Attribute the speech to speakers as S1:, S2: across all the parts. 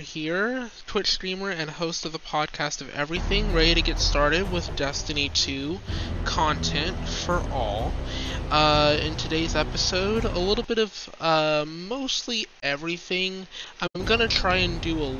S1: here, Twitch streamer and host of the podcast of everything, ready to get started with Destiny 2 content for all. Uh, in today's episode, a little bit of uh, mostly everything. I'm gonna try and do a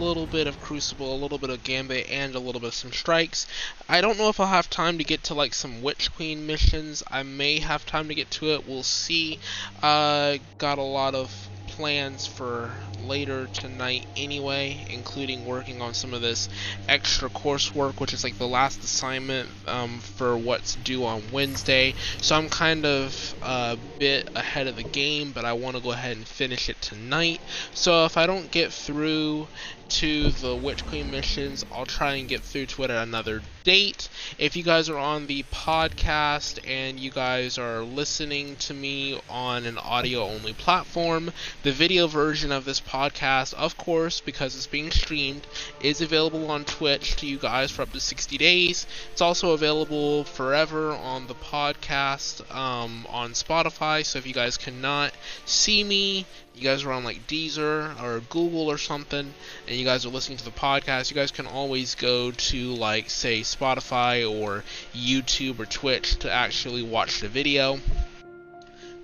S1: little bit of Crucible, a little bit of Gambit, and a little bit of some strikes. I don't know if I'll have time to get to like some Witch Queen missions. I may have time to get to it. We'll see. Uh, got a lot of plans for later tonight anyway, including working on some of this extra coursework, which is like the last assignment um, for what's due on Wednesday. So I'm kind of a bit ahead of the game, but I want to go ahead and finish it tonight. So if I don't get through to the Witch Queen missions. I'll try and get through to it at another date. If you guys are on the podcast and you guys are listening to me on an audio only platform, the video version of this podcast, of course, because it's being streamed, is available on Twitch to you guys for up to 60 days. It's also available forever on the podcast um, on Spotify. So if you guys cannot see me, you guys are on like Deezer or Google or something, and you guys are listening to the podcast, you guys can always go to like say Spotify or YouTube or Twitch to actually watch the video.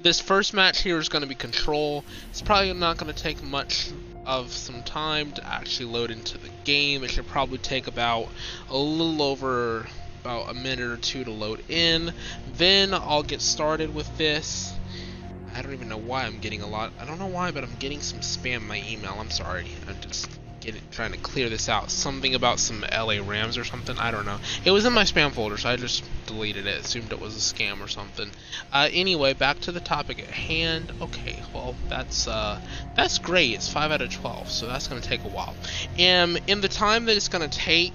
S1: This first match here is going to be Control. It's probably not going to take much of some time to actually load into the game. It should probably take about a little over about a minute or two to load in. Then I'll get started with this I don't even know why I'm getting a lot. I don't know why, but I'm getting some spam in my email. I'm sorry. I'm just getting trying to clear this out. Something about some LA Rams or something. I don't know. It was in my spam folder, so I just deleted it. Assumed it was a scam or something. Uh, anyway, back to the topic at hand. Okay, well that's uh, that's great. It's five out of twelve, so that's gonna take a while. And in the time that it's gonna take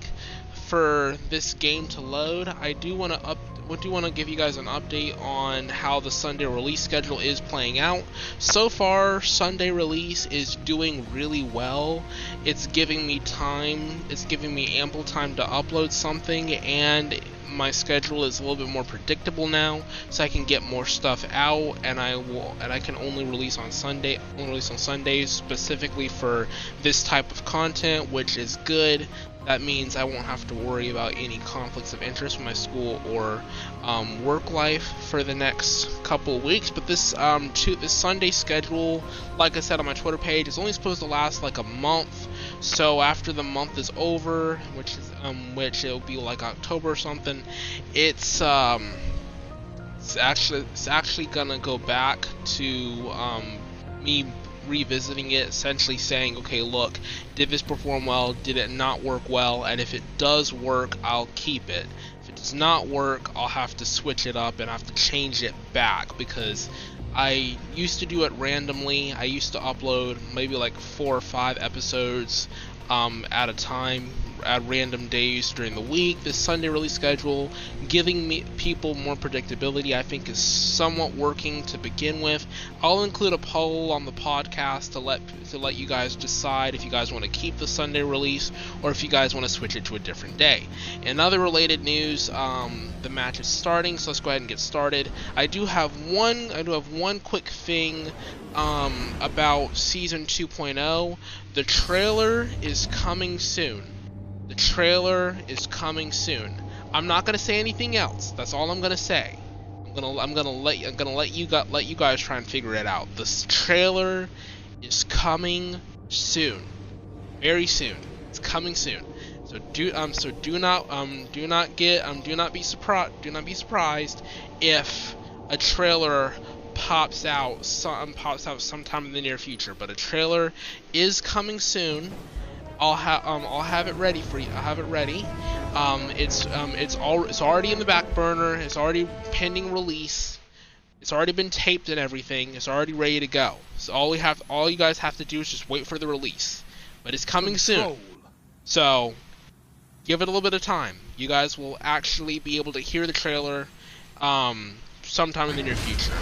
S1: for this game to load, I do want to up we do you want to give you guys an update on how the Sunday release schedule is playing out. So far, Sunday release is doing really well. It's giving me time, it's giving me ample time to upload something, and my schedule is a little bit more predictable now, so I can get more stuff out, and I will, and I can only release on Sunday, only release on Sundays specifically for this type of content, which is good that means I won't have to worry about any conflicts of interest with my school or um, work life for the next couple of weeks. But this um, to, this Sunday schedule, like I said on my Twitter page, is only supposed to last like a month. So after the month is over, which is um, which it'll be like October or something, it's um, it's actually it's actually gonna go back to um, me revisiting it, essentially saying, okay, look, did this perform well? Did it not work well? And if it does work, I'll keep it. If it does not work, I'll have to switch it up and I have to change it back because I used to do it randomly. I used to upload maybe like four or five episodes um, at a time at random days during the week. This Sunday release schedule, giving me people more predictability, I think is somewhat working to begin with. I'll include a poll on the podcast to let to let you guys decide if you guys want to keep the Sunday release or if you guys want to switch it to a different day. In other related news, um, the match is starting, so let's go ahead and get started. I do have one. I do have one quick thing um, about season 2.0. The trailer is coming soon. The trailer is coming soon. I'm not gonna say anything else. That's all I'm gonna say. I'm gonna I'm gonna let I'm gonna let you got let you guys try and figure it out. This trailer is coming soon, very soon. It's coming soon. So do um so do not um do not get um do not be surprised do not be surprised if a trailer pops out some pops out sometime in the near future. But a trailer is coming soon. I'll have um, I'll have it ready for you. I'll have it ready. Um, it's um, it's all it's already in the back burner. It's already pending release. It's already been taped and everything. It's already ready to go. So all we have, all you guys have to do is just wait for the release. But it's coming Control. soon. So give it a little bit of time. You guys will actually be able to hear the trailer um, sometime in the near future.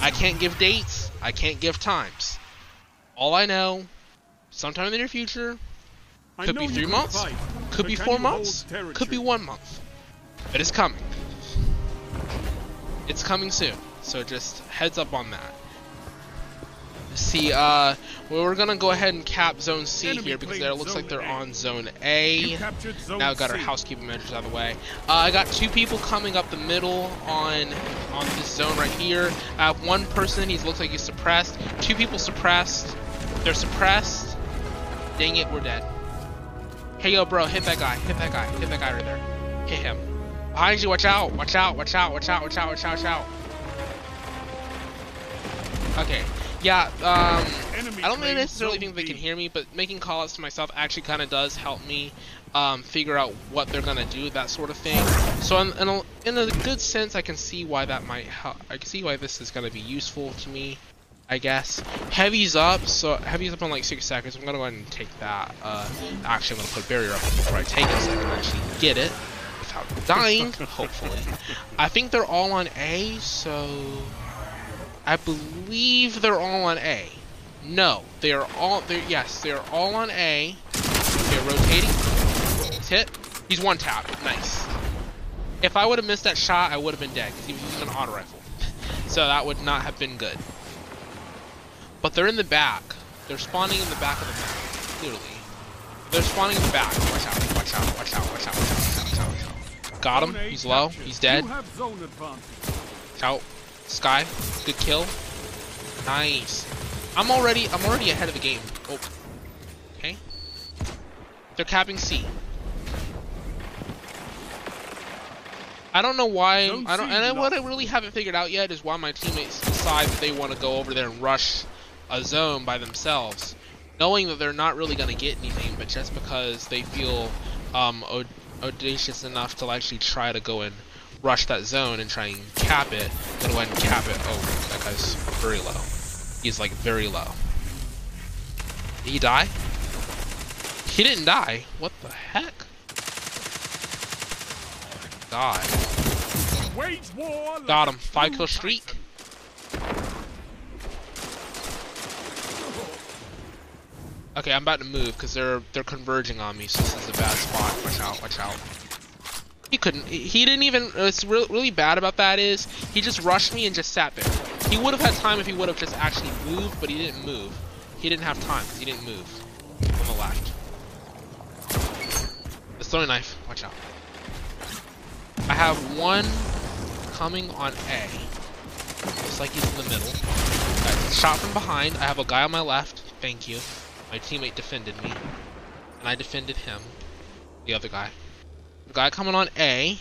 S1: I can't give dates. I can't give times. All I know, sometime in the near future, could be three months. Fight, could be four months. Could be one month. But it's coming. It's coming soon. So just heads up on that. See, uh, well, we're gonna go ahead and cap Zone C
S2: Enemy
S1: here because there it looks like they're
S2: A.
S1: on Zone A.
S2: zone
S1: Now we've got our
S2: C.
S1: housekeeping measures out of the way. Uh, I got two people coming up the middle on on this zone right here. I have one person. He looks like he's suppressed. Two people suppressed. They're suppressed. Dang it, we're dead. Hey yo, bro, hit that guy. Hit that guy. Hit that guy right there. Hit him. Behind you. Watch out. Watch out. Watch out. Watch out. Watch out. Watch out. Watch out. Okay. Yeah. Um. I don't
S2: claims
S1: necessarily think they can hear me, but making callouts to myself actually kind of does help me um, figure out what they're gonna do, that sort of thing. So in, in, a, in a good sense, I can see why that might help. I can see why this is gonna be useful to me. I guess heavy's up, so heavy's up in like six seconds. I'm gonna go ahead and take that. Uh, actually, I'm gonna put barrier up before I take it, so I can actually get it without dying. hopefully, I think they're all on A, so I believe they're all on A. No, they are all. They're yes, they are all on A. They're rotating. It's hit. He's one tap. Nice. If I would have missed that shot, I would have been dead because he was using an auto rifle. so that would not have been good. But they're in the back. They're spawning in the back of the map. Clearly, they're spawning in the back. Watch out! Watch out! Watch out! Watch out! Watch out! Watch out! Watch out! Watch out. Got him. He's low. He's dead.
S2: You have zone advantage.
S1: Watch out. Sky. Good kill. Nice. I'm already I'm already ahead of the game. Oh. Okay. They're capping C. I don't know why
S2: Zone
S1: I don't and I, what I really haven't figured out yet is why my teammates decide that they want to go over there and rush a zone by themselves, knowing that they're not really going to get anything, but just because they feel um, audacious enough to actually try to go and rush that zone and try and cap it, then go ahead and cap it. Oh, that guy's very low. He's like very low. Did he die? He didn't die. What the heck? God.
S2: Wage war. like
S1: Got him. Five kill streak. Okay, I'm about to move because they're they're converging on me, so this is a bad spot. Watch out! Watch out! He couldn't. He, didn't even. Uh, what's re really bad about that is he just rushed me and just sat there. He would have had time if he would have just actually moved, but he didn't move. He didn't have time because he didn't move on the left. The throwing knife. Watch out. I have one coming on A. Looks like he's in the middle. Shot from behind. I have a guy on my left. Thank you. My teammate defended me. And I defended him. The other guy. The guy coming on A.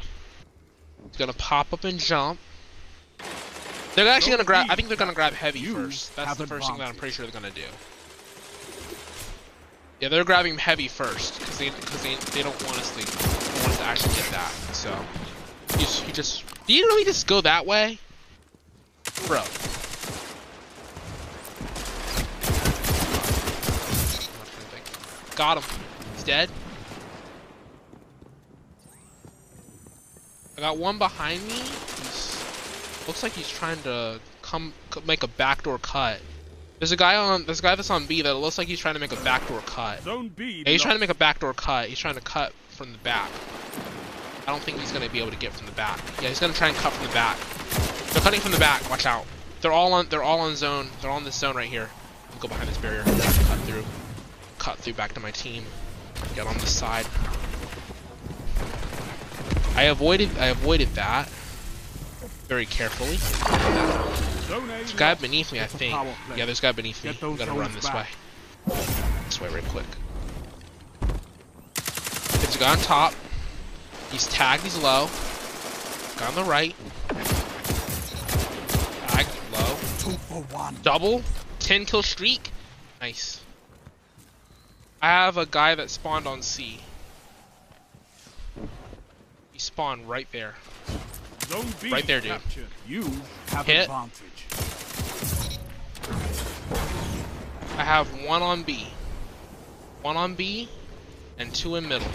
S1: He's gonna pop up and jump. They're actually gonna grab. I think they're gonna grab heavy
S2: You
S1: first. That's the first thing that I'm pretty sure they're gonna do. Yeah, they're grabbing heavy first because they because they, they don't want us to don't want us to actually get that. So You, just, he just did you really just go that way, bro? Got him. He's dead. I got one behind me. He's looks like he's trying to come make a backdoor cut. There's a guy on there's a guy that's on B that looks like he's trying to make a backdoor cut.
S2: Zone B.
S1: Yeah, he's trying to make a backdoor cut. He's trying to cut from the back. I don't think he's gonna be able to get from the back. Yeah, he's gonna try and cut from the back. They're cutting from the back. Watch out. They're all on. They're all on zone. They're on this zone right here. I'll go behind this barrier. Cut through. Cut through back to my team. Get on the side. I avoided. I avoided that very carefully. There's a guy beneath me, I think. Yeah, there's a guy beneath me. I'm gonna run this way. This way real quick. There's a guy on top. He's tagged, he's low. Guy on the right. Tagged, low.
S2: Two for one.
S1: Double. 10 kill streak. Nice. I have a guy that spawned on C. He spawned right there.
S2: Zone B.
S1: Right there, dude.
S2: captured. You have
S1: Hit.
S2: advantage.
S1: I have one on B. One on B and two in middle.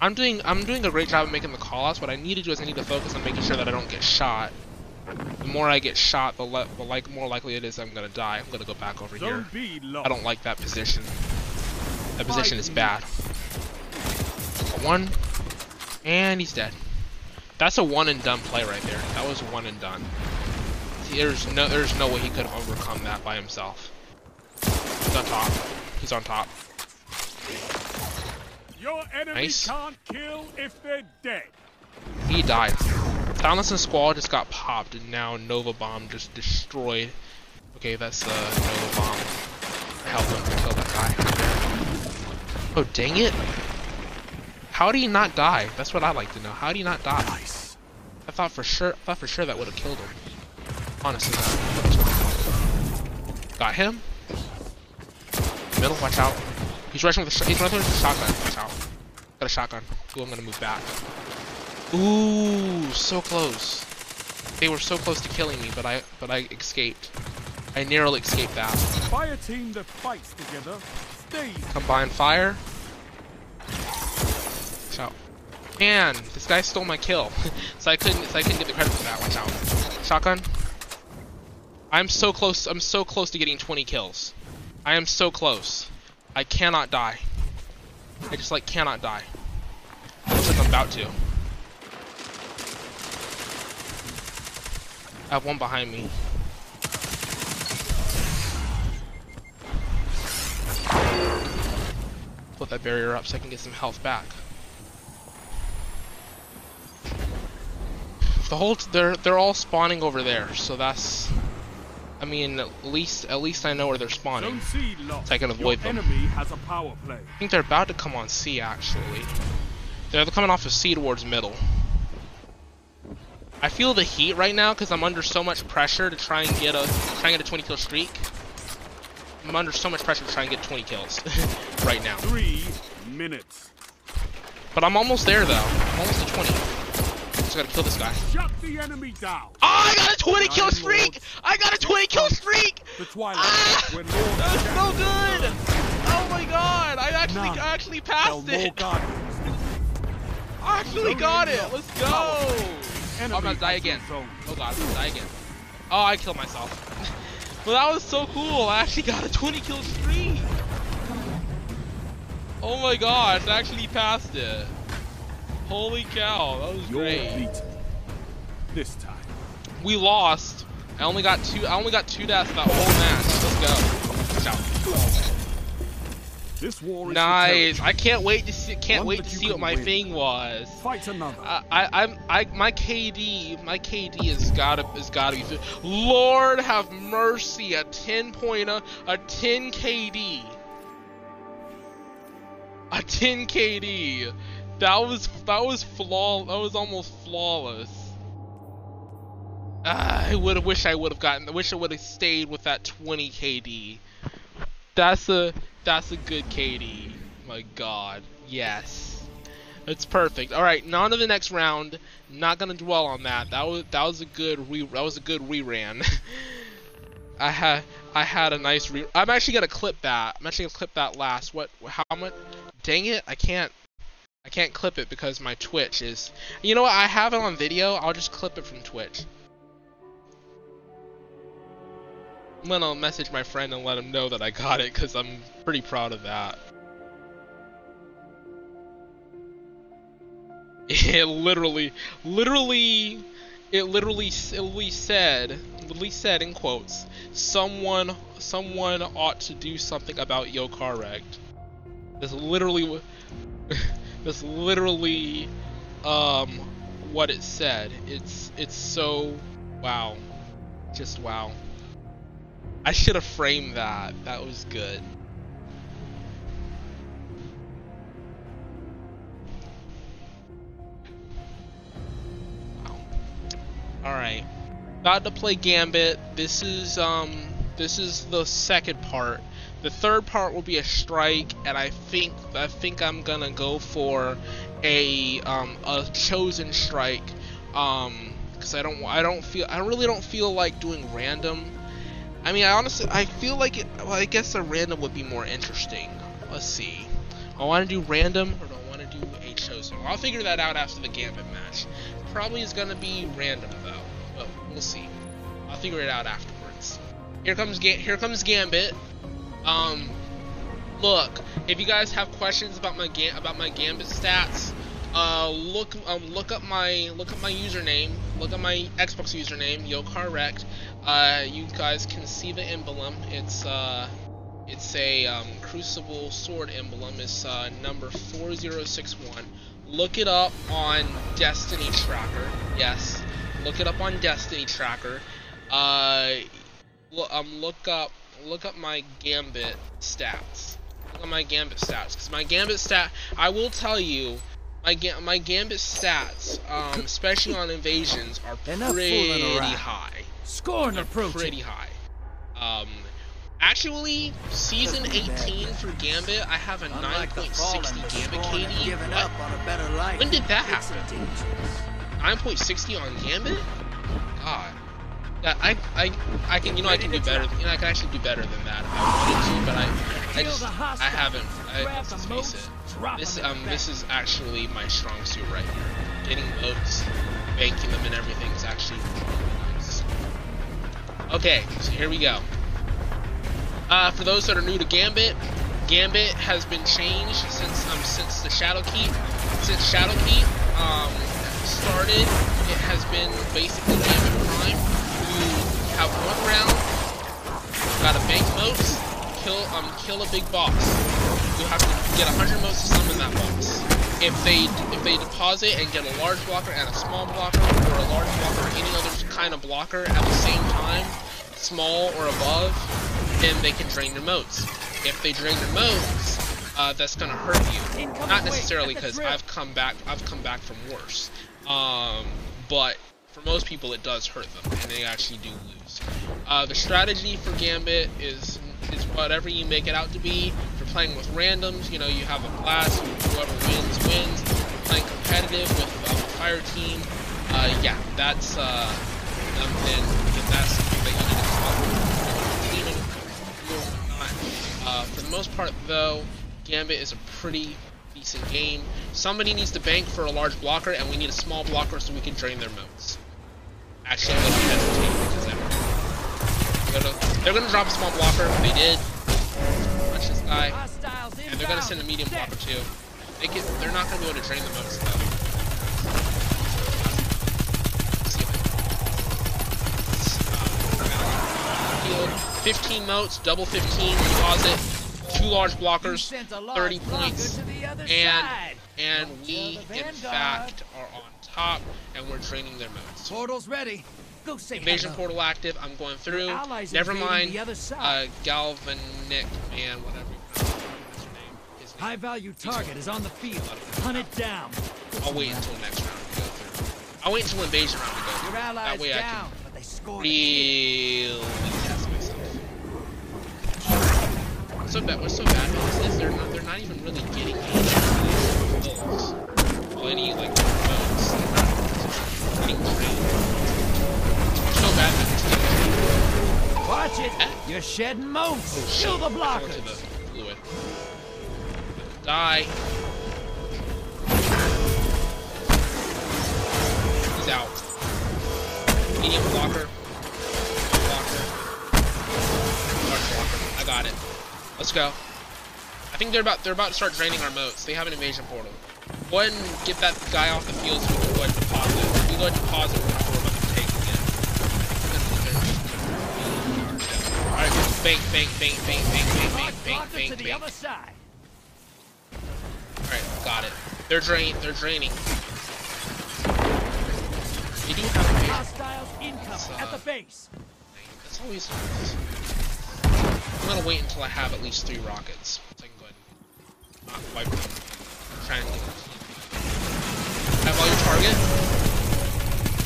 S1: I'm doing I'm doing a great job of making the callouts. What I need to do is I need to focus on making sure that I don't get shot. The more I get shot, the, le- the like more likely it is I'm gonna die. I'm gonna go back over here.
S2: Zone B lost.
S1: I don't like that position. That position is bad. One, and he's dead. That's a one and done play right there. That was one and done. there's no there's no way he could have overcome that by himself. He's on top. He's on top.
S2: Your enemy
S1: Nice.
S2: can't kill if they're dead.
S1: He died. And Squall just got popped, and now Nova Bomb just destroyed. Okay, that's the Nova Bomb. Help him kill that guy. Oh, dang it! How did he not die? That's what I'd like to know. How did he not die?
S2: Nice.
S1: I thought for sure, I thought for sure that would have killed him. Honestly, that. Got him. Middle, watch out. He's rushing with a he's running with a shotgun. Watch out. Got a shotgun. Ooh, I'm gonna move back. Ooh, so close. They were so close to killing me, but I but I escaped. I narrowly escaped that.
S2: By a team that fights together, stays.
S1: Combine fire. Out. Man, this guy stole my kill. so I couldn't so I couldn't get the credit for that. Watch out. Shotgun. I'm so close I'm so close to getting 20 kills. I am so close. I cannot die. I just like cannot die. Looks like I'm about to. I have one behind me. Put that barrier up so I can get some health back. The whole t- they're they're all spawning over there, so that's. I mean, at least at least I know where they're spawning. So I can
S2: Your
S1: avoid them.
S2: enemy has a power play.
S1: I think they're about to come on C actually. They're coming off of C towards middle. I feel the heat right now because I'm under so much pressure to try and get a try and get a 20 kill streak. I'm under so much pressure to try and get 20 kills right now.
S2: Three minutes.
S1: But I'm almost there though. I'm almost to 20. Just gotta kill this guy.
S2: Shut the enemy down.
S1: Oh, I got a 20 kill streak! I got a 20 kill streak!
S2: The Twilight.
S1: Ah! That's so good! Oh my god! I actually I actually passed it! I actually got it! Let's go! I'm gonna die again. Oh god, I'm gonna die again. Oh, I killed myself. well, that was so cool. I actually got a 20 kill streak. Oh my gosh, I actually passed it. Holy cow, that was
S2: You're
S1: great.
S2: beaten. This time.
S1: We lost. I only got two. I only got two deaths that whole match. Let's go. Out.
S2: This war is
S1: Nice. I can't wait to see. Can't
S2: One
S1: wait to see what my
S2: win.
S1: thing was.
S2: Fight another.
S1: I, I, I'm, I, my KD, my KD has gotta, has gotta be. Lord have mercy, a 10 pointer, a 10 KD, a 10 KD. That was, that was flaw, that was almost flawless. Ah, I would have wish I would have gotten. I wish I would have stayed with that 20 KD. That's a, that's a good KD. My God, yes. It's perfect. All right, now on to the next round. Not gonna dwell on that. That was that was a good re that was a good reran. I had I had a nice re. I'm actually gonna clip that. I'm actually gonna clip that last. What? How much? Dang it! I can't. I can't clip it because my Twitch is. You know what? I have it on video. I'll just clip it from Twitch. I'm gonna message my friend and let him know that I got it because I'm pretty proud of that. It literally, literally, it literally, it literally said, literally said in quotes, someone, someone ought to do something about Yokar Wrecked. This literally, that's literally, um, what it said. It's, it's so, wow, just wow. I should have framed that. That was good. Alright. About to play Gambit. This is um this is the second part. The third part will be a strike, and I think I think I'm gonna go for a um a chosen strike. Um because I don't I don't feel I really don't feel like doing random. I mean I honestly I feel like it well I guess a random would be more interesting. Let's see. I want to do random or do I want to do a chosen? I'll figure that out after the Gambit match. Probably is gonna be random though, but we'll see. I'll figure it out afterwards. Here comes Ga- here comes Gambit. Um, look, if you guys have questions about my ga- about my Gambit stats, uh, look um look up my look up my username, look up my Xbox username, YoCarRect. Uh, you guys can see the emblem. It's uh, it's a um, Crucible sword emblem. It's uh, number 4061. Look it up on Destiny Tracker. Yes, look it up on Destiny Tracker. Uh, look, um, look up look up my Gambit stats. Look up my Gambit stats, because my Gambit stat. I will tell you. My, ga- my Gambit stats, um, especially on invasions, are pretty high
S3: Scorn
S1: are
S3: approaching.
S1: pretty high. Um, actually, season 18 for Gambit, I have a
S3: Unlike the fallen,
S1: 9.60 Gambit
S3: scorn have
S1: KD.
S3: given up on a better life.
S1: When did that
S3: It's
S1: happen?
S3: dangerous.
S1: 9.60 on Gambit? God. Yeah, I, I, I can, you know, I can do better. You know, I can actually do better than that if I wanted to, but I, I just, I haven't. I,
S3: Grab
S1: let's
S3: the
S1: just
S3: motes,
S1: face it. This, um, this is actually my strong suit right here. Getting votes, banking them, and everything is actually nice. Okay, so here we go. Uh, for those that are new to Gambit, Gambit has been changed since um since the Shadowkeep since Shadowkeep um started. It has been basically Gambit Prime. You have one round, gotta bank motes, kill um kill a big boss. You have to get 100 motes to summon that boss. If they if they deposit and get a large blocker and a small blocker, or a large blocker or any other kind of blocker at the same time, small or above, then they can drain their motes. If they drain their motes, uh, that's gonna hurt you.
S3: Incoming
S1: Not necessarily because. I've come back. I've come back from worse. Um, but for most people, it does hurt them, and they actually do lose. Uh, the strategy for Gambit is is whatever you make it out to be. Playing with randoms, you know you have a blast. Whoever wins wins. You're playing competitive with a fire team, uh, yeah, that's uh, um, then, then that's something that you need to. Teaming or whatnot. Uh, for the most part, though, Gambit is a pretty decent game. Somebody needs to bank for a large blocker, and we need a small blocker so we can drain their motes. Actually, I'm gonna hesitate because they're gonna, they're gonna drop a small blocker. They did. Watch this guy, and they're gonna send a medium blocker too. They get, they're not gonna be able to drain the motes though. I- 15 motes, double 15, deposit, two large blockers,
S3: sent a large
S1: 30 points,
S3: to the other
S1: and and we in fact are on top, and we're draining their motes.
S3: Portal's ready. Go save
S1: Invasion portal active. I'm going through. Never mind.
S3: the other side.
S1: Uh, Galvanic man, whatever. His name. His name.
S3: High value target is on the field. Hunt it down.
S1: I'll wait until the next round to go through. I'll wait until invasion round to go through.
S3: Your allies
S1: that way I
S3: down, but they
S1: can
S3: scored.
S1: really test myself. So bad. What's so bad about this is they're not. They're not even really getting any kills. Well, any like votes. They're not getting trained. So bad that
S3: Watch it.
S1: Eh?
S3: You're shedding motes.
S1: Oh,
S3: Kill the
S1: fell into
S3: blockers.
S1: Die. He's out. Medium blocker. Blocker. Large blocker. I got it. Let's go. I think they're about they're about to start draining our motes. They have an invasion portal. Go ahead and get that guy off the field so we can go ahead and deposit. We go ahead and deposit, we're about to take again. Alright, bank, bank, bank, bank, bank, bank, bank, bank, bank, bank.
S3: Other side.
S1: Alright, got it. They're drain they're draining. They do have a.
S3: Hostiles incoming
S1: It's,
S3: at the
S1: uh,
S3: base.
S1: That's always I'm gonna wait until I have at least three rockets. So I can go ahead and not wipe them. Try and get them. Have all your target.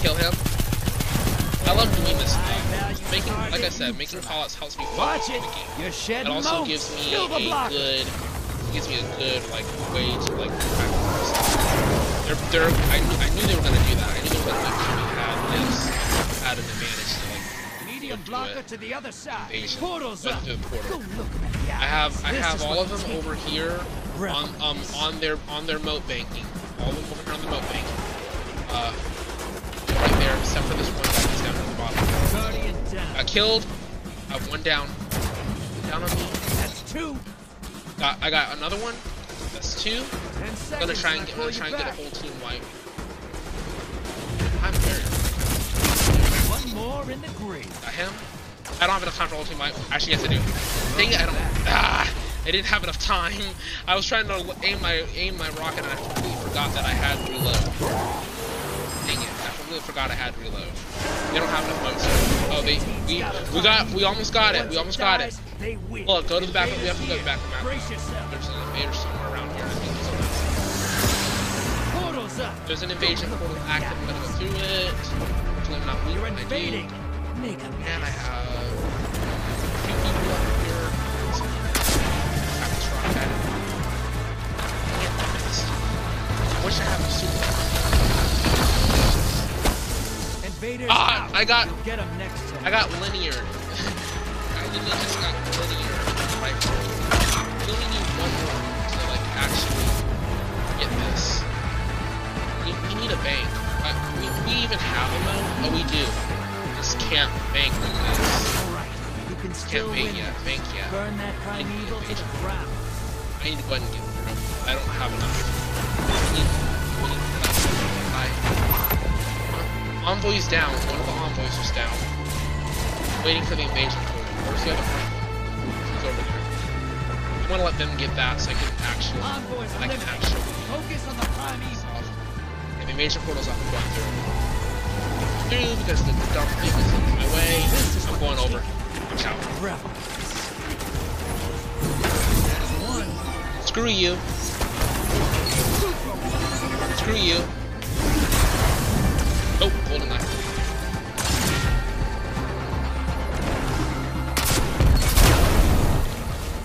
S1: Kill him. I love doing this stuff. Making like I said, making callouts helps me
S3: Watch
S1: focus on the game. It also gives me a good gives me a good like way to like practice. They're, they're, I, knew, I knew they were gonna do that. I knew they were gonna make we had this had an advantage to like
S3: Medium blocker to the other side.
S1: Invasion.
S3: Portal's up.
S1: the portal.
S3: Go look at the
S1: I have I have all of them over here on um on their on their mote banking. All of them over here on the mote banking. Uh, right there, except for this one guy who's down at the bottom.
S3: Guardian down.
S1: Got killed. I have one down. Down on me.
S3: That's two.
S1: Got I got another one. That's two. I'm gonna try and get, I'm gonna try and get a whole team wipe. I'm very.
S3: One more in the grave.
S1: Got him. I don't have enough time for ultimate. My, actually, yes, I do. Dang it, I don't. Ah, I didn't have enough time. I was trying to aim my aim my rocket, and I completely forgot that I had reload. Dang it, I completely forgot I had reload. They don't have enough motes. Oh, they we we got we almost got it. We almost got it.
S3: They win.
S1: Look, go to the back. We have to go to the back of the map. There's an invader somewhere around here. I think it's on this.
S3: Portals up.
S1: There's an invasion portal active. I'm gonna go through it. Hopefully I'm not
S3: You're invading. Make a
S1: And I have a few people up here. Have this rocket. Damn, I wish I had a super.
S3: Invaders
S1: Ah. I got-
S3: You'll next time.
S1: I got linear. You need a bank. Uh, we, we even have a. Oh, we do. Just can't bank with this.
S3: All right. You can still
S1: bank yet. Bank yet. I need to go ahead and get through. I don't have enough. We we envoy's down. One of the envoys is down. Waiting for the invasion. Where's the other one? He's over there. I want to let them get that so I can actually,
S3: Envoys
S1: I can actually
S3: Focus on the primeval.
S1: off. And the invasion portal's up and going through. Through because the dump thing is in my way. I'm going over. Watch out.
S3: Rebel.
S1: Screw you. Screw you. Oh, golden knife.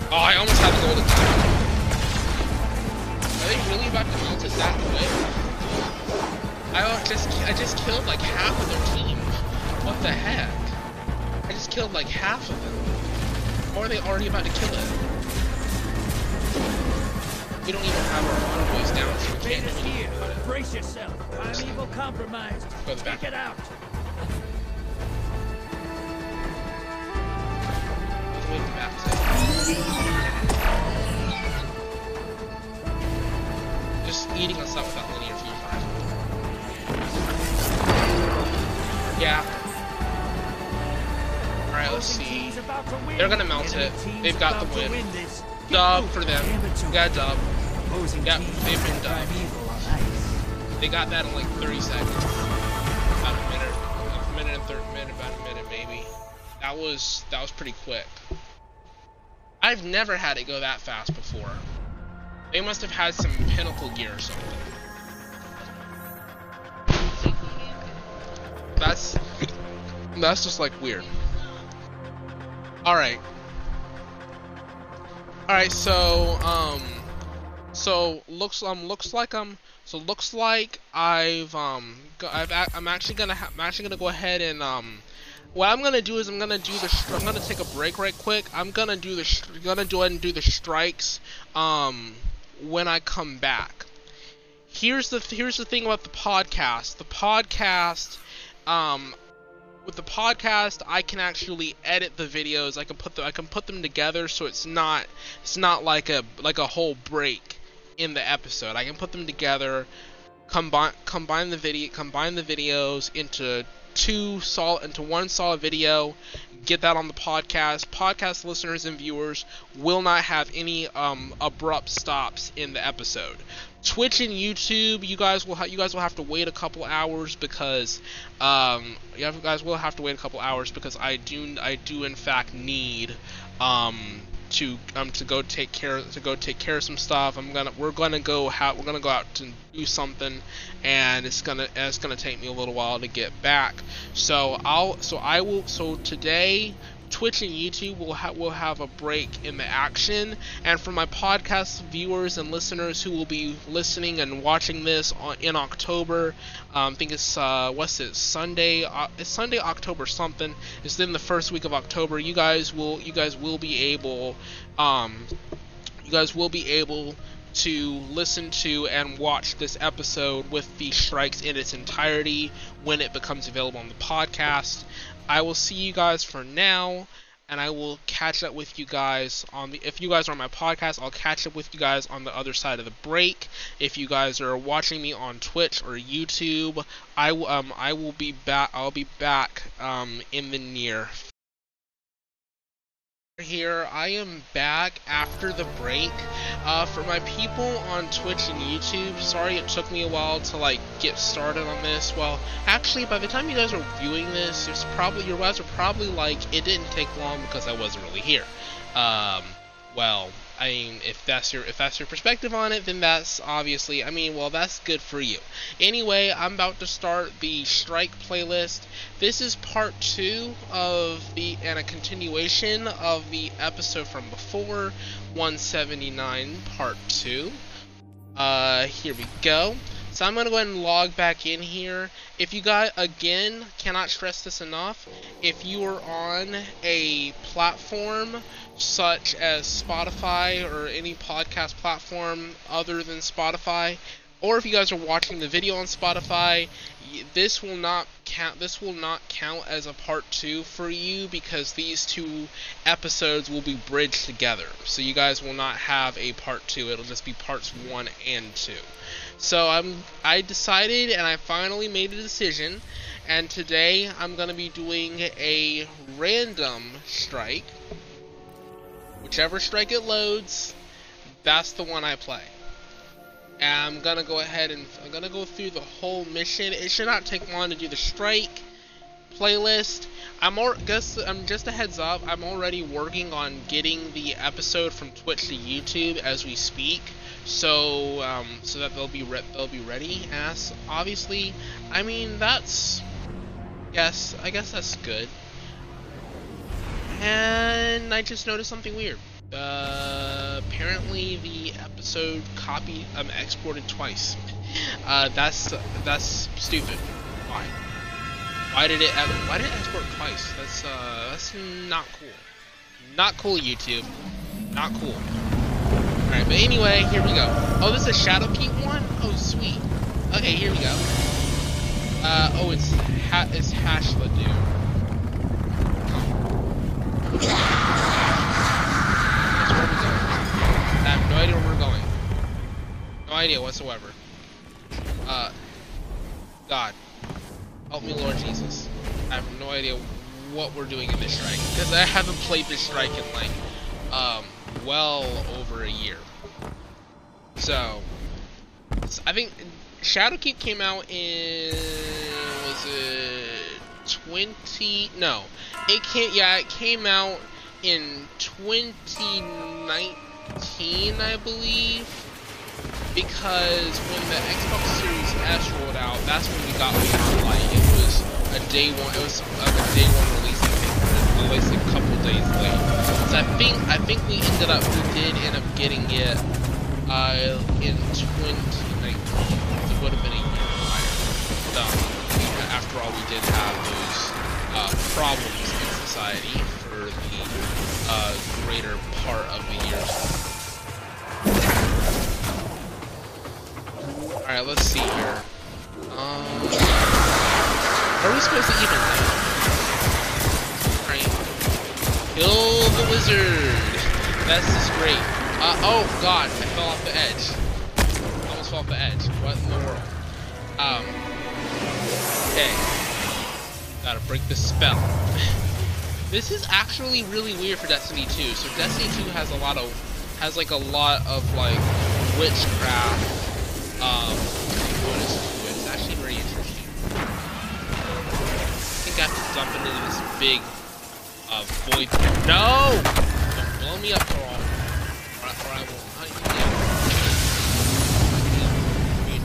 S1: Oh, I almost had the golden knife. Are they really about to melt it that quick? I just I just killed like half of their team. What the heck? I just killed like half of them. Or are they already about to kill it? We don't even have our envoys down, so we can't do anything
S3: here.
S1: it.
S3: Brace yourself. Primeval compromised.
S1: Go the back.
S3: It out.
S1: Just eating us up without linear feedback. Yeah. Alright, let's see. They're gonna melt it. They've got the win. Dub for them. We got dub. Yep, they've been
S3: ice.
S1: They got that in like 30 seconds. About a minute, a minute and 30 minute, about a minute maybe. That was that was pretty quick. I've never had it go that fast before. They must have had some pinnacle gear or something. That's that's just like weird. All right. All right, so um so looks um looks like um so looks like I've um I've I'm actually gonna I'm actually gonna go ahead and um what I'm gonna do is I'm gonna do the I'm gonna take a break right quick. I'm gonna do the gonna go ahead and do the strikes um when I come back. Here's the here's the thing about the podcast. The podcast um with the podcast I can actually edit the videos. I can put the, I can put them together so it's not it's not like a like a whole break in the episode. I can put them together, combine combine the video combine the videos into two solid into one solid video, get that on the podcast. Podcast listeners and viewers will not have any um, abrupt stops in the episode. Twitch and YouTube, you guys will ha- you guys will have to wait a couple hours because um, you guys will have to wait a couple hours because I do I do in fact need um, to um to go take care to go take care of some stuff. I'm gonna we're gonna go out we're gonna go out to do something, and it's gonna it's gonna take me a little while to get back. So I'll so I will so today. Twitch and YouTube will ha- will have a break in the action, and for my podcast viewers and listeners who will be listening and watching this on, in October, um, I think it's uh, what's it Sunday? Uh, it's Sunday, October something. It's in the first week of October. You guys will you guys will be able, um, you guys will be able to listen to and watch this episode with the strikes in its entirety when it becomes available on the podcast. I will see you guys for now. and I will catch up with you guys on the. If you guys are on my podcast, I'll catch up with you guys on the other side of the break. If you guys are watching me on Twitch or YouTube, I um I will be back. I'll be back um in the near here. I am back after the break. Uh, for my people on Twitch and YouTube, sorry it took me a while to like get started on this. Well, actually, by the time you guys are viewing this, it's probably your guys are probably like it didn't take long because I wasn't really here. Um, well, I mean, if that's your if that's your perspective on it, then that's obviously, I mean, well, that's good for you. Anyway, I'm about to start the strike playlist. This is part two of the and a continuation of the episode from before, 179, part two. Uh, here we go. So I'm gonna go ahead and log back in here. If you got again, cannot stress this enough. If you are on a platform such as Spotify or any podcast platform other than Spotify, or if you guys are watching the video on Spotify, this will not count. This will not count as a part two for you because these two episodes will be bridged together. So you guys will not have a part two. It'll just be parts one and two. So I'm. I decided, and I finally made a decision. And today I'm gonna be doing a random strike Whichever strike it loads, that's the one I play. And I'm gonna go ahead and I'm gonna go through the whole mission. It should not take long to do the strike playlist. I'm or guess I'm just a heads up. I'm already working on getting the episode from Twitch to YouTube as we speak, so um, so that they'll be they'll be ready. As obviously, I mean that's yes, I guess that's good. And I just noticed something weird. Uh, apparently the episode copy um exported twice. Uh, that's that's stupid. Why? Why did it why did it export twice? That's uh that's not cool. Not cool YouTube. Not cool. Alright, but anyway, here we go. Oh, this is a Shadowkeep one? Oh sweet. Okay, here we go. Uh oh it's ha it's Hashla dude. I have no idea where we're going. No idea whatsoever. Uh, God. Help me, Lord Jesus. I have no idea what we're doing in this strike. Because I haven't played this strike in, like, um, well over a year. So, I think Shadowkeep came out in, was it 20, no, it came, yeah, it came out in 2019, I believe, because when the Xbox Series S rolled out, that's when we got Light. It was a day one. It was like a day one release. I think at least a couple days late. So I think I think we ended up we did end up getting it uh, in 2019. It would have been a year prior. So, after all, we did have those uh, problems in society for the uh, greater part of the year. Alright, let's see here. Um, are we supposed to even know? Alright. Kill the wizard! That's just great. Uh, oh god, I fell off the edge. Almost fell off the edge. What in the world? Um, okay. Gotta break the spell. this is actually really weird for Destiny 2. So Destiny 2 has a lot of, has like a lot of like witchcraft um, It's actually very interesting. I think I have to jump into this big uh, void. No! Don't blow me up, Carl. Or, or I will hunt you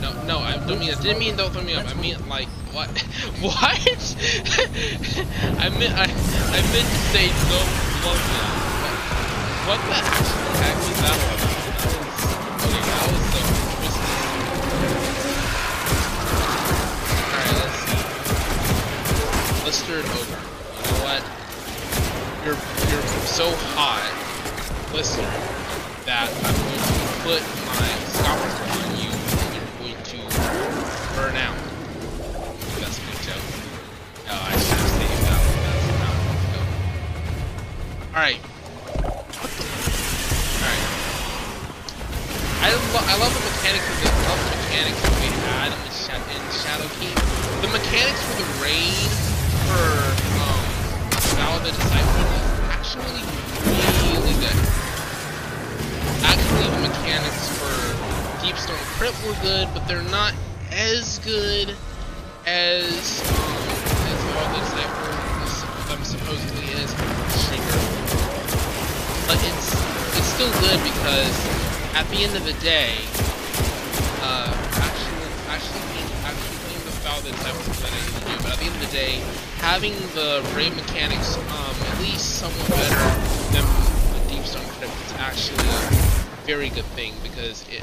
S1: down. No, no, I don't mean. I didn't mean don't throw me up. I mean like what? what? I meant I I meant to say don't blow me up. What, the was that one? Okay, that was so. Alright, let's see. Blistered ogre. You know what? You're you're so hot, blistered, that I'm going to put my Alright. Alright. I, lo I love the mechanics of this. I love the mechanics that we had in, the sha in Shadow King. The mechanics for the rain for um, Vow of the Disciple is actually really good. Actually, the mechanics for Deepstone Crypt were good, but they're not as good as good because at the end of the day, uh, actually, actually actually being the foul that I need to do. But at the end of the day, having the raid mechanics um, at least somewhat better than the Deep Stone Crypt is actually a very good thing because it.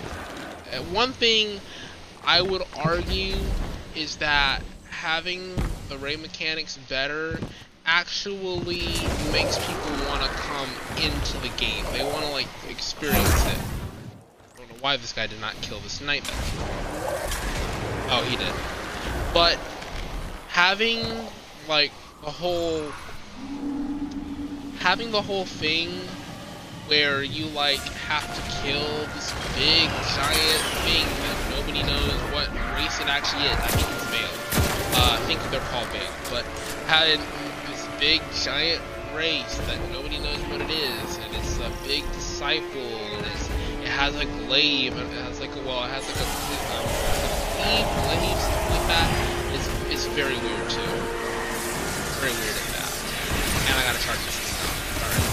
S1: Uh, one thing I would argue is that having the raid mechanics better actually makes people want to come into the game. They want to like experience it. I don't know why this guy did not kill this knight. Oh, he did. But having like the whole having the whole thing where you like have to kill this big giant thing that nobody knows what race it actually is. I think it's Veil. Uh, I think they're called Veil. But this big giant race that nobody knows what it is, and it's a big disciple, and it has a glaive, and it has like a well, it has like a um, glaive, glaive, like that. It's it's very weird too. Very weird at that. And I gotta charge this thing up. Alright.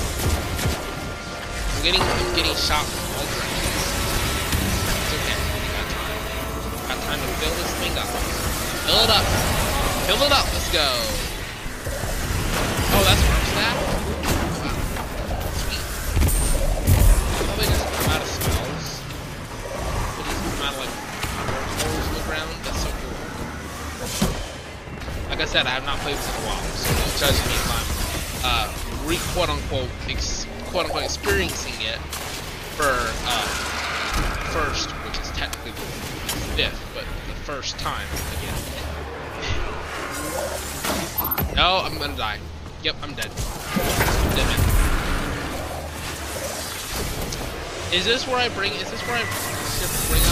S1: I'm getting I'm getting shot from all directions. It's okay. We got time. Got time to fill this thing up. Fill it up. Fill it up. Let's go. Not played this in a while, so don't judge me if I'm uh, re quote unquote quote unquote experiencing it for uh, first, which is technically the fifth, but the first time again. No, I'm gonna die. Yep, I'm dead. Man. Is this where I bring? Is this where I bring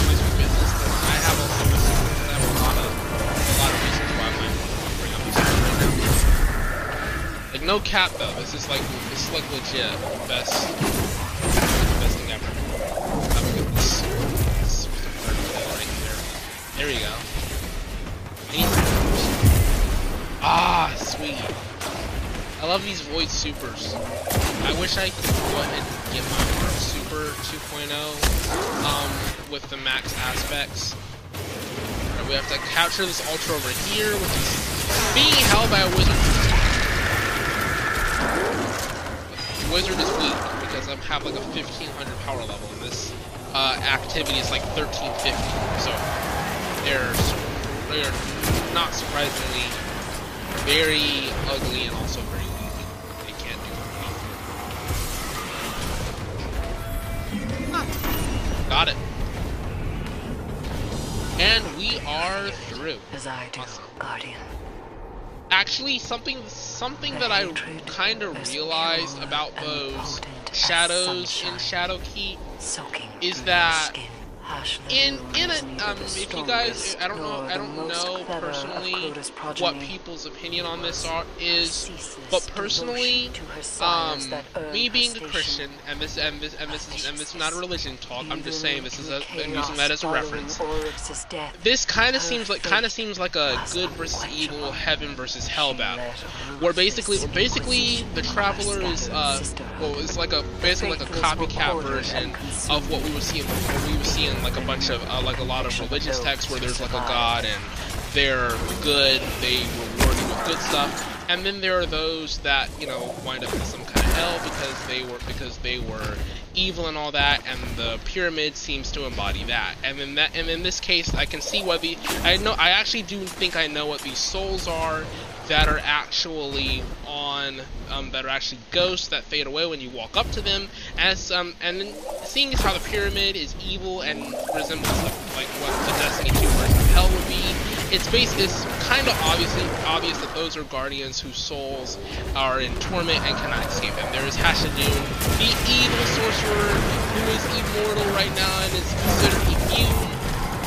S1: no cap though. This is like this is like legit best best thing ever. Right there. There you go. Ah, sweet. I love these void supers. I wish I could go ahead and get my Super 2.0 um, with the max aspects. Alright, we have to capture this ultra over here, which is being held by a wizard. The wizard is weak because I have like a 1500 power level, and this uh, activity is like 1350. So they're they're not surprisingly very ugly and also very weak. They can't do anything. Got it. And we are through.
S4: As I do,
S1: Awesome.
S4: Guardian.
S1: Actually, something something that I kind of realized about those shadows in Shadowkeep
S4: Soaking
S1: is that in in a um if you guys I don't know I don't know personally what people's opinion on this are is but personally um me being a. Christian and this and this and this is and this is not a religion talk I'm just saying this is a I'm using that as a reference.
S4: Following Oryx's death,
S1: this kind of seems like kind of seems like a good versus evil heaven versus hell battle where basically basically the traveler is uh well it's like a basically like a copycat version of what we would see in what we would see in like a bunch of uh, like a lot of religious texts where there's like a god and they're good they reward you with good stuff. And then there are those that you know wind up in some kind of hell because they were because they were evil and all that and the pyramid seems to embody that. And then that and in this case I can see what the I know I actually do think I know what these souls are that are actually on um, that are actually ghosts that fade away when you walk up to them as um and seeing as how the pyramid is evil and resembles like, what the Destiny 2 version of hell would be it's it's kind of obviously obvious that those are guardians whose souls are in torment and cannot escape them. There is Hashladun, the evil sorcerer who is immortal right now and is considered immune.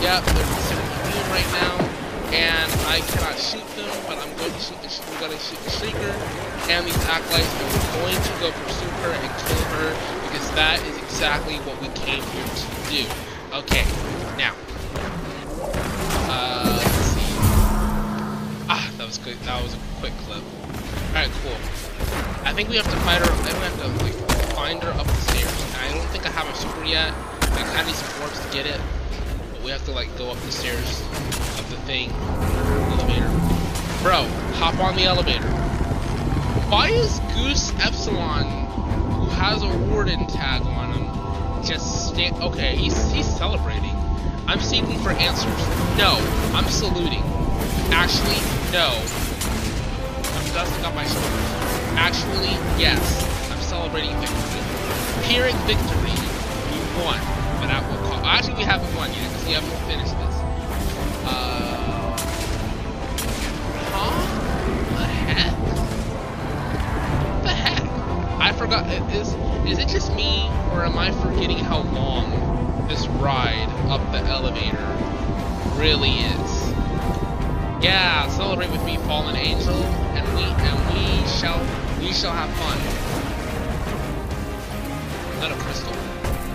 S1: yeah, they're considered immune right now, and I cannot shoot them, we're to shoot the Shrieker and these Acolytes, and we're going to go pursue her and kill her, because that is exactly what we came here to do. Okay, now, uh, let's see. Ah, that was good, that was a quick clip. Alright, cool. I think we have to fight her, I think we have to, like, find her up the stairs. I don't think I have a super yet, I kind of need some orbs to get it. But we have to like go up the stairs of the thing. Bro, hop on the elevator. Why is Goose Epsilon, who has a warden tag on him, just stand okay, he's he's celebrating. I'm seeking for answers. No, I'm saluting. Actually, no. I'm dusting off my shoulders. Actually, yes. I'm celebrating victory. Pyrrhic victory. We won but at what cost? Actually, we haven't won yet because we haven't finished this. I forgot. Is is it just me, or am I forgetting how long this ride up the elevator really is? Yeah, celebrate with me, fallen angel, and we and we shall we shall have fun. Not a crystal.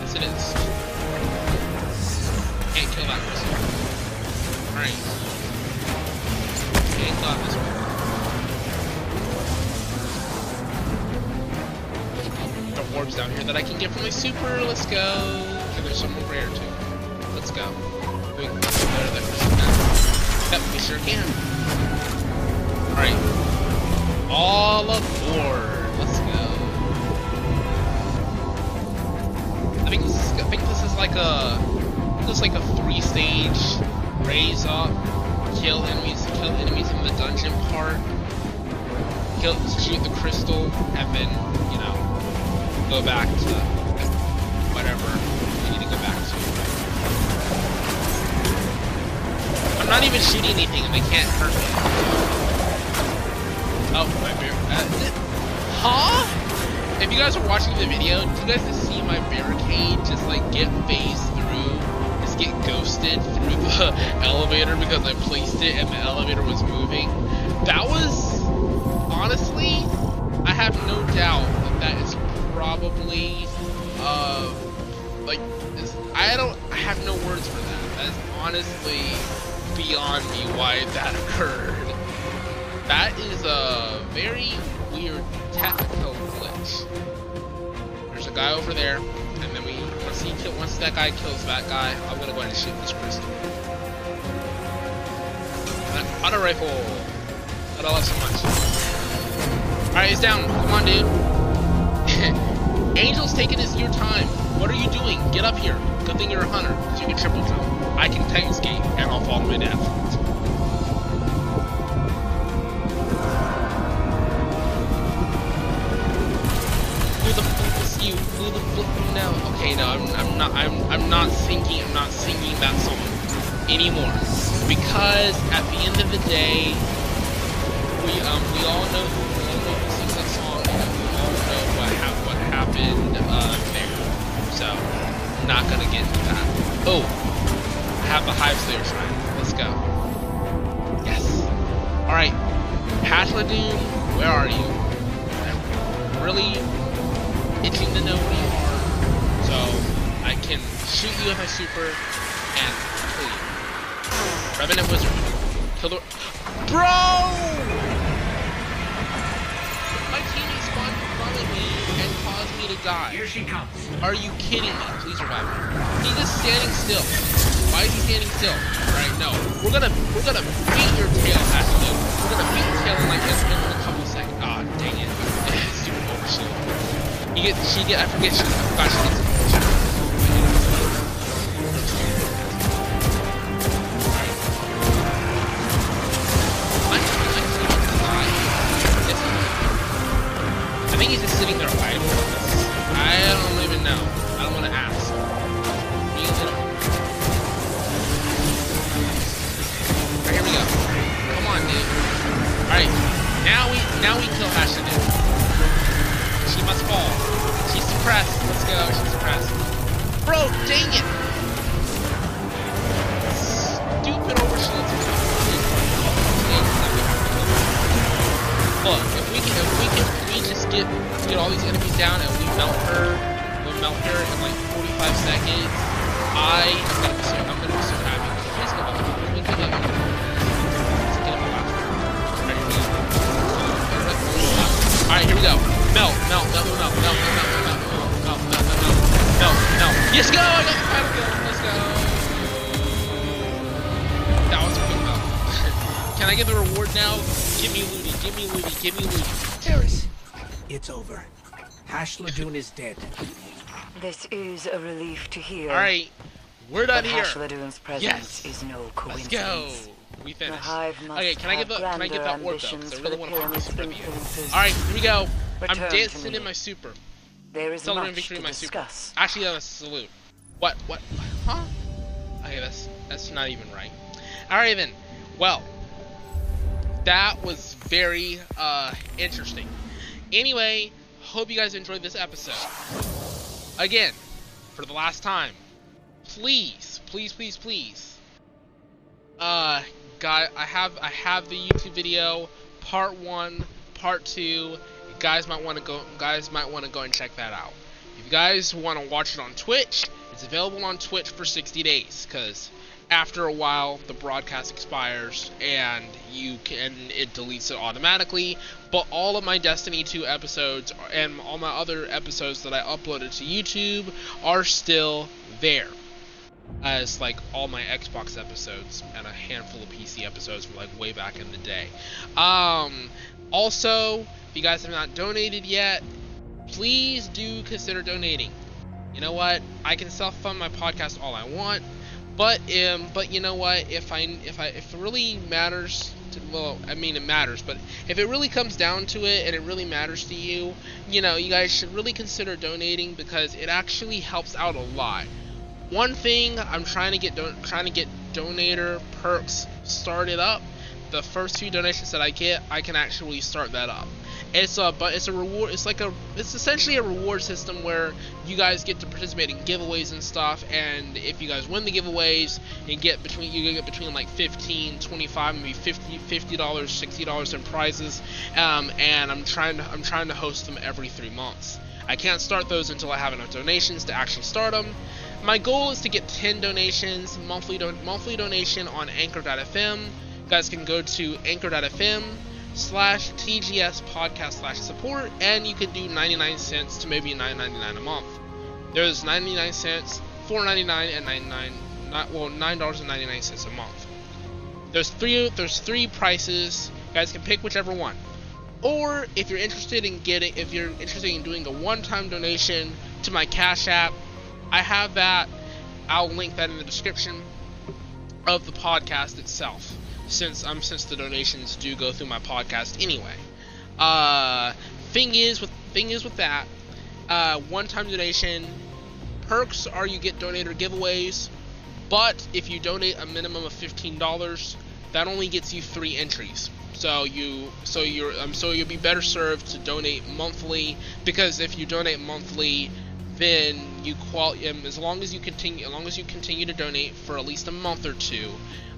S1: Yes, it is. Can't kill that crystal. Alright. Can't that this one. Orbs down here that I can get from my super. Let's go. And there's some here too. Let's go. We can go to that. Yep, we sure can. Alright. All aboard. Let's go. I think this is, I think this is like a this is like a three-stage raise up, kill enemies, kill enemies in the dungeon part, kill, shoot the crystal, and then go back to whatever we need to go back to. I'm not even shooting anything, and they can't hurt me. Oh, my bear. Uh, huh? If you guys are watching the video, do you guys just see my barricade just like get phased through, just get ghosted through the elevator because I placed it and the elevator was moving? That was, honestly, I have no doubt that that is probably, uh, like, I don't, I have no words for that. That is honestly beyond me why that occurred. That is a very weird technical glitch. There's a guy over there, and then we once he once that guy kills that guy, I'm gonna go ahead and shoot this crystal. An auto rifle. That I love so much. Alright, he's down. Come on, dude. Angel's taking his your time. What are you doing? Get up here. Good thing you're a hunter, because you can triple jump. I can tank escape, and I'll fall to my death. Who the is you? Who the fuck no? Okay, no, I'm, I'm not. I'm, I'm not singing. I'm not singing that song anymore because at the end of the day, we um we all know who happened uh there. So not gonna get that. Oh, I have the Hive Slayer shrine. Let's go. Yes. All right, Hashladun, where are you? I'm really itching to know where you are, so I can shoot you with my super and kill you. Revenant Wizard, kill the bro. Me to die.
S3: Here she comes.
S1: Are you kidding me? Please revive me. He's just standing still. Why is he standing still? Alright, no. We're gonna we're gonna beat your tail, Ashley. We're gonna beat your tail in like in, in a couple seconds. Ah, dang it. Stupid overshield. You get she get I forget she I forgot she gets
S3: is
S4: a relief to hear.
S1: Alright, we're done here.
S4: Presence
S1: Yes.
S4: is no
S1: Let's go.
S4: coincidence.
S1: We
S4: The hive must
S1: Okay, can I get the can I get that orb though? I really
S4: the
S1: want to
S4: pyramid's
S1: Alright, here we go. I'm dancing in my super.
S4: There is
S1: Celebrating
S4: much
S1: victory
S4: to
S1: in my super.
S4: discuss.
S1: Actually, that's a salute. What? What? Huh? Okay, that's that's not even right. All right then. Well, that was very uh interesting. Anyway, hope you guys enjoyed this episode. Again, for the last time, please, please, please, please. Uh, guy, I have I have the YouTube video, part one, part two. You guys might want to go. Guys might want to go and check that out. If you guys want to watch it on Twitch, it's available on Twitch for 60 days. Cause after a while, the broadcast expires and you can it deletes it automatically. But all of my Destiny 2 episodes and all my other episodes that I uploaded to YouTube are still there as like all my Xbox episodes and a handful of PC episodes from like way back in the day. Um, also, if you guys have not donated yet, please do consider donating. You know what? I can self-fund my podcast all I want, but um, but you know what? If I if I if it really matters, to, well, I mean it matters, but if it really comes down to it and it really matters to you, you know, you guys should really consider donating because it actually helps out a lot one thing I'm trying to get trying to get donator perks started up. The first few donations that I get, I can actually start that up. It's a but it's a reward. It's like a it's essentially a reward system where you guys get to participate in giveaways and stuff. And if you guys win the giveaways, you get between you get between like 15, 25, maybe 50 50 dollars, 60 dollars in prizes. Um, and I'm trying to I'm trying to host them every three months. I can't start those until I have enough donations to actually start them. My goal is to get 10 donations, monthly don- monthly donation on Anchor.fm. You guys can go to Anchor.fm slash TGS podcast slash support, and you can do 99 cents to maybe 9.99 a month. There's 99 cents, 4.99, and 99, not well, nine dollars and 99 cents a month. There's three. There's three prices. You guys can pick whichever one. Or if you're interested in getting, if you're interested in doing a one-time donation to my Cash App, I have that. I'll link that in the description of the podcast itself, since um since the donations do go through my podcast anyway. Uh, thing is with thing is with that, uh, one-time donation perks are you get donator giveaways, but if you donate a minimum of fifteen dollars, that only gets you three entries. So you so you're um, so you'll be better served to donate monthly because if you donate monthly, then you qual um, as long as you continue as long as you continue to donate for at least a month or two,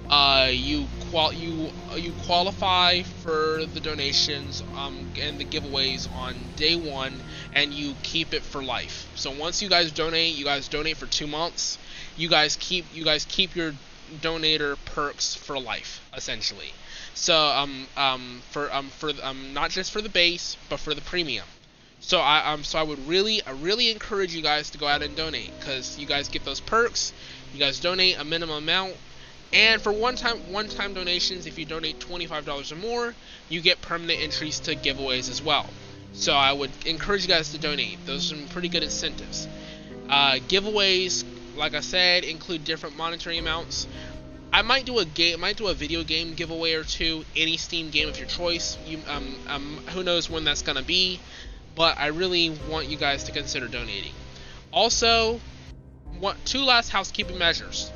S1: uh, you qual you you qualify for the donations um, and the giveaways on day one, and you keep it for life. So once you guys donate, you guys donate for two months. You guys keep you guys keep your donator perks for life essentially. So um um for um for um not just for the base but for the premium. So I um so I would really I really encourage you guys to go out and donate because you guys get those perks. You guys donate a minimum amount, and for one time one time donations, if you donate twenty five dollars or more, you get permanent entries to giveaways as well. So I would encourage you guys to donate. Those are some pretty good incentives. Uh, giveaways, like I said, include different monetary amounts. I might do a game, might do a video game giveaway or two, any Steam game of your choice. You, um, um, who knows when that's gonna be, but I really want you guys to consider donating. Also, what two last housekeeping measures.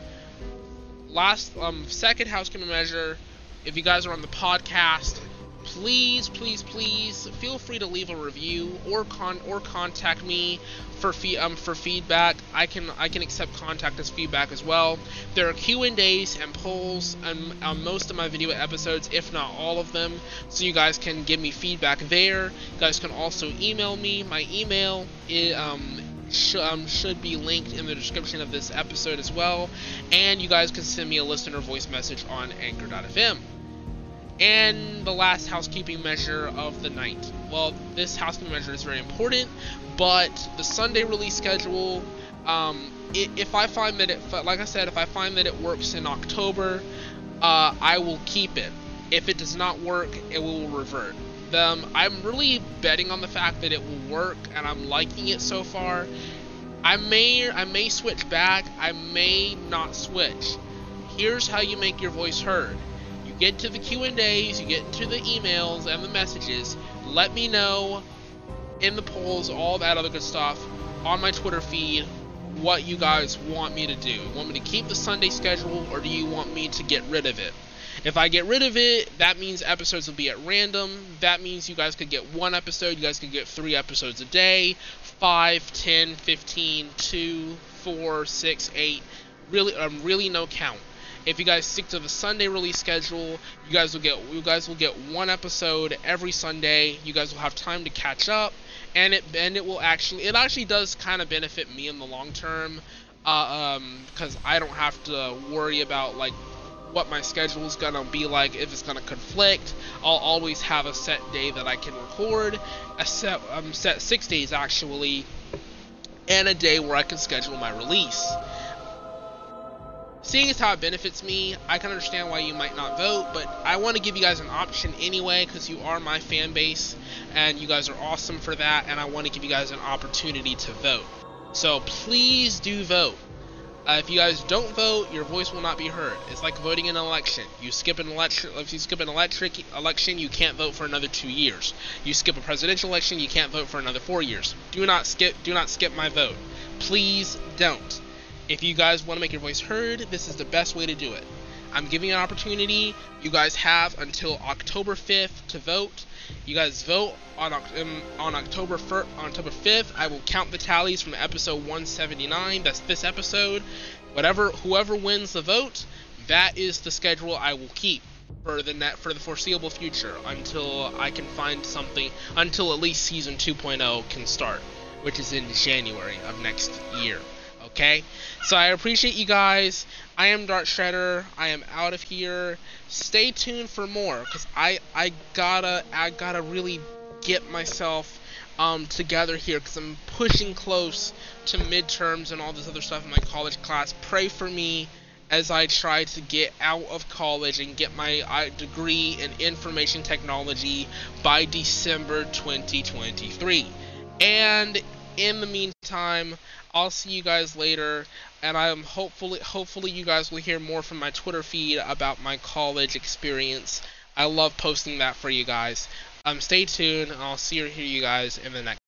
S1: Last, um, second housekeeping measure. If you guys are on the podcast, please, please, please feel free to leave a review or con or contact me for fee um for feedback. I can I can accept contact as feedback as well. There are Q and A's and polls on, on most of my video episodes, if not all of them, so you guys can give me feedback there. You guys can also email me. My email is um sh- um, should be linked in the description of this episode as well. And you guys can send me a listener voice message on Anchor.fm. And the last housekeeping measure of the night. Well, this housekeeping measure is very important, but the Sunday release schedule, um, if I find that it, like I said, if I find that it works in October, uh, I will keep it. If it does not work, it will revert. Um, I'm really betting on the fact that it will work, and I'm liking it so far. I may, I may switch back. I may not switch. Here's how you make your voice heard You get to the Q&As, you get into the emails and the messages. Let me know in the polls, all that other good stuff on my Twitter feed what you guys want me to do. Want me to keep the Sunday schedule or do you want me to get rid of it? If I get rid of it, that means episodes will be at random. That means you guys could get one episode, you guys could get three episodes a day, 5, 10, 15, 2, 4, 6, 8. Really, um, really no count. If you guys stick to the Sunday release schedule, you guys will get you guys will get one episode every Sunday. You guys will have time to catch up, and it and it will actually it actually does kind of benefit me in the long term, uh, um, because I don't have to worry about like what my schedule is gonna be like if it's gonna conflict. I'll always have a set day that I can record, a set um set six days actually, and a day where I can schedule my release. Seeing as how it benefits me, I can understand why you might not vote, but I want to give you guys an option anyway because you are my fan base and you guys are awesome for that, and I want to give you guys an opportunity to vote. So please do vote. Uh, if you guys don't vote, your voice will not be heard. It's like voting in an election. You skip an election. If you skip an electric election, you can't vote for another two years. You skip a presidential election, you can't vote for another four years. Do not skip. Do not skip my vote. Please don't. If you guys want to make your voice heard, this is the best way to do it. I'm giving an opportunity. You guys have until October 5th to vote. You guys vote on um, on October 1st, on October 5th. I will count the tallies from episode 179. That's this episode. Whatever whoever wins the vote, that is the schedule I will keep for the net for the foreseeable future until I can find something until at least season 2.0 can start, which is in January of next year. Okay? So I appreciate you guys. I am Dark Shredder. I am out of here. Stay tuned for more cuz I I gotta I gotta really get myself um, together here because I'm pushing close to midterms and all this other stuff in my college class. Pray for me as I try to get out of college and get my uh, degree in information technology by December 2023. And in the meantime, I'll see you guys later, and I'm hopefully hopefully you guys will hear more from my Twitter feed about my college experience. I love posting that for you guys. Um, stay tuned, and I'll see or hear you guys in the next.